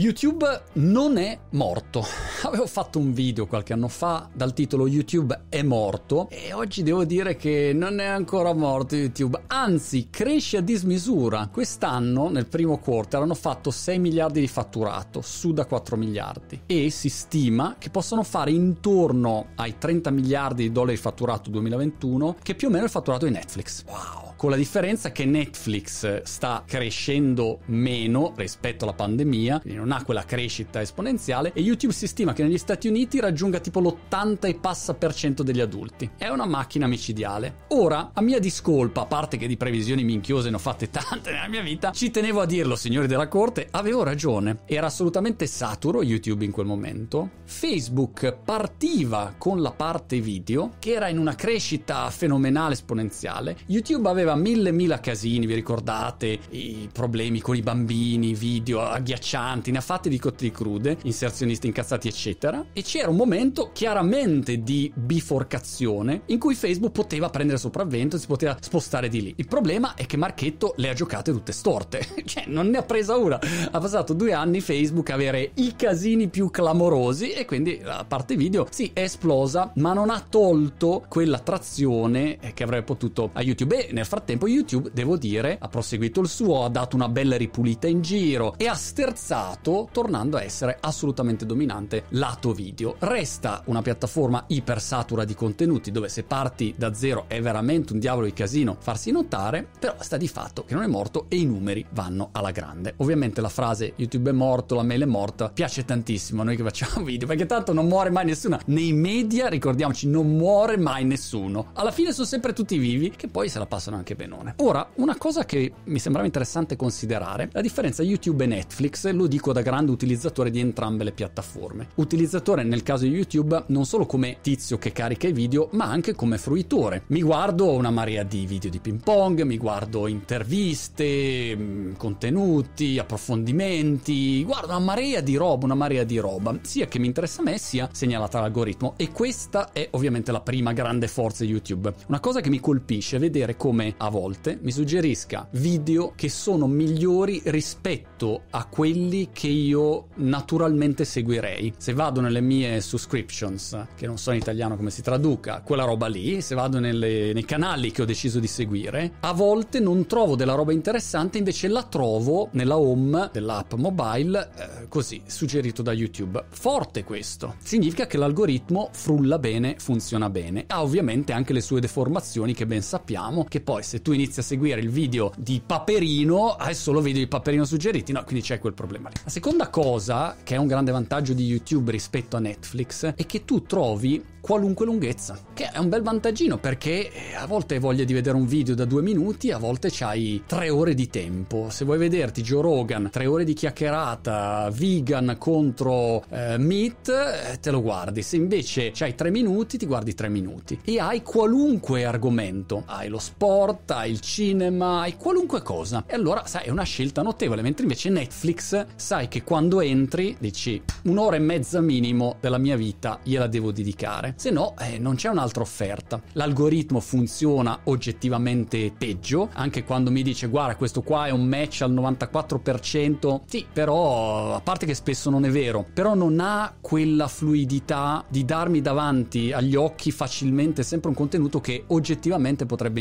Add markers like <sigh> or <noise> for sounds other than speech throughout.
YouTube non è morto. <laughs> Avevo fatto un video qualche anno fa dal titolo YouTube è morto e oggi devo dire che non è ancora morto YouTube, anzi cresce a dismisura. Quest'anno nel primo quarter hanno fatto 6 miliardi di fatturato, su da 4 miliardi e si stima che possono fare intorno ai 30 miliardi di dollari fatturato 2021, che più o meno è il fatturato di Netflix. Wow! Con la differenza che Netflix sta crescendo meno rispetto alla pandemia, quindi non ha quella crescita esponenziale e YouTube si stima che negli Stati Uniti raggiunga tipo l'80 e passa per cento degli adulti. È una macchina micidiale. Ora, a mia discolpa, a parte che di previsioni minchiose ne ho fatte tante nella mia vita, ci tenevo a dirlo, signori della corte, avevo ragione. Era assolutamente saturo YouTube in quel momento. Facebook partiva con la parte video, che era in una crescita fenomenale esponenziale. YouTube aveva aveva mille mila casini, vi ricordate? I problemi con i bambini, video agghiaccianti, ne ha fatti di cotte di crude, inserzionisti incazzati, eccetera. E c'era un momento chiaramente di biforcazione in cui Facebook poteva prendere sopravvento, si poteva spostare di lì. Il problema è che Marchetto le ha giocate tutte storte, <laughs> cioè non ne ha presa una. Ha passato due anni Facebook a avere i casini più clamorosi e quindi la parte video sì è esplosa, ma non ha tolto quella trazione che avrebbe potuto a YouTube. E nel frattempo YouTube, devo dire, ha proseguito il suo, ha dato una bella ripulita in giro e ha sterzato, tornando a essere assolutamente dominante lato video. Resta una piattaforma ipersatura di contenuti dove se parti da zero è veramente un diavolo di casino farsi notare, però sta di fatto che non è morto e i numeri vanno alla grande. Ovviamente la frase YouTube è morto, la mail è morta, piace tantissimo a noi che facciamo <laughs> video, perché tanto non muore mai nessuno. Nei media, ricordiamoci, non muore mai nessuno. Alla fine sono sempre tutti vivi, che poi se la passano anche benone. Ora, una cosa che mi sembrava interessante considerare, la differenza YouTube e Netflix, lo dico da grande utilizzatore di entrambe le piattaforme. Utilizzatore nel caso di YouTube non solo come tizio che carica i video, ma anche come fruitore. Mi guardo una marea di video di ping pong, mi guardo interviste, mm, contenuti, approfondimenti, guardo una marea di roba, una marea di roba, sia che mi interessa a me sia segnalata all'algoritmo e questa è ovviamente la prima grande forza di YouTube. Una cosa che mi colpisce è vedere come a volte mi suggerisca video che sono migliori rispetto a quelli che io naturalmente seguirei. Se vado nelle mie subscriptions, che non so in italiano come si traduca, quella roba lì, se vado nelle, nei canali che ho deciso di seguire, a volte non trovo della roba interessante, invece la trovo nella home dell'app mobile, eh, così, suggerito da YouTube. Forte questo. Significa che l'algoritmo frulla bene, funziona bene. Ha ovviamente anche le sue deformazioni che ben sappiamo, che poi se tu inizi a seguire il video di Paperino, hai solo video di Paperino suggeriti, no, quindi c'è quel problema lì. La seconda cosa, che è un grande vantaggio di YouTube rispetto a Netflix, è che tu trovi qualunque lunghezza, che è un bel vantaggino perché eh, a volte hai voglia di vedere un video da due minuti, a volte c'hai tre ore di tempo. Se vuoi vederti Joe Rogan, tre ore di chiacchierata, vegan contro eh, meat, eh, te lo guardi. Se invece c'hai tre minuti, ti guardi tre minuti. E hai qualunque argomento. Hai lo sport, hai il cinema, hai qualunque cosa. E allora, sai, è una scelta notevole. Mentre invece Netflix, sai che quando entri, dici un'ora e mezza minimo della mia vita gliela devo dedicare se no eh, non c'è un'altra offerta. L'algoritmo funziona oggettivamente peggio, anche quando mi dice guarda questo qua è un match al 94%, sì, però a parte che spesso non è vero, però non ha quella fluidità di darmi davanti agli occhi facilmente sempre un contenuto che oggettivamente potrebbe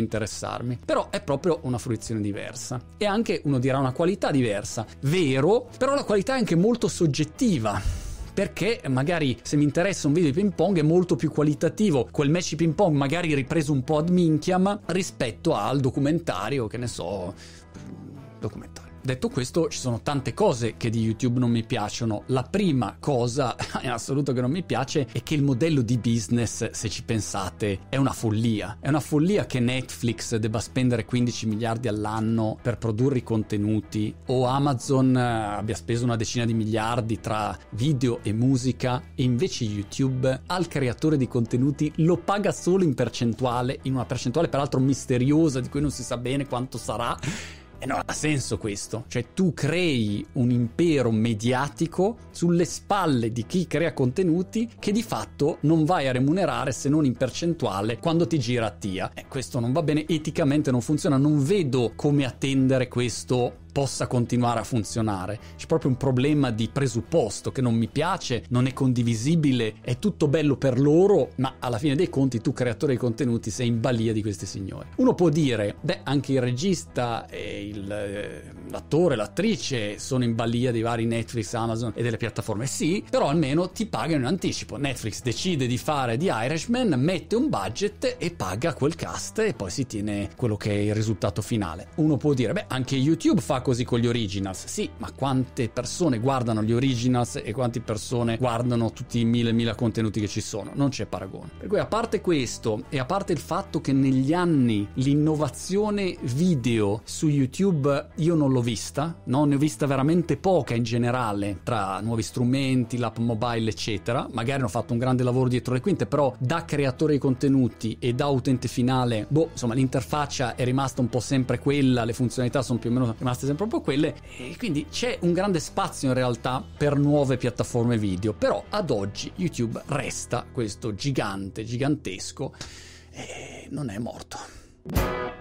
interessarmi. Però è proprio una fruizione diversa. E anche uno dirà una qualità diversa. Vero, però la qualità è anche molto soggettiva perché magari se mi interessa un video di ping pong è molto più qualitativo quel match di ping pong magari ripreso un po' ad minchiam rispetto al documentario che ne so documentario Detto questo, ci sono tante cose che di YouTube non mi piacciono. La prima cosa <laughs> in assoluto che non mi piace è che il modello di business, se ci pensate, è una follia. È una follia che Netflix debba spendere 15 miliardi all'anno per produrre i contenuti o Amazon eh, abbia speso una decina di miliardi tra video e musica e invece YouTube al creatore di contenuti lo paga solo in percentuale, in una percentuale peraltro misteriosa di cui non si sa bene quanto sarà e non ha senso questo, cioè tu crei un impero mediatico sulle spalle di chi crea contenuti che di fatto non vai a remunerare se non in percentuale quando ti gira a tia. E questo non va bene, eticamente non funziona, non vedo come attendere questo possa continuare a funzionare. C'è proprio un problema di presupposto che non mi piace, non è condivisibile, è tutto bello per loro, ma alla fine dei conti tu creatore di contenuti sei in balia di questi signori. Uno può dire, beh, anche il regista e il, eh, l'attore, l'attrice sono in balia dei vari Netflix, Amazon e delle piattaforme. Sì, però almeno ti pagano in anticipo. Netflix decide di fare di Irishman, mette un budget e paga quel cast e poi si tiene quello che è il risultato finale. Uno può dire, beh, anche YouTube così con gli originals. Sì, ma quante persone guardano gli originals e quante persone guardano tutti i mille mila contenuti che ci sono? Non c'è paragone. Per cui a parte questo e a parte il fatto che negli anni l'innovazione video su YouTube io non l'ho vista, no? ne ho vista veramente poca in generale tra nuovi strumenti, l'app mobile eccetera. Magari hanno fatto un grande lavoro dietro le quinte, però da creatore di contenuti e da utente finale, boh, insomma l'interfaccia è rimasta un po' sempre quella, le funzionalità sono più o meno rimaste sempre un quelle e quindi c'è un grande spazio in realtà per nuove piattaforme video, però ad oggi YouTube resta questo gigante, gigantesco e non è morto.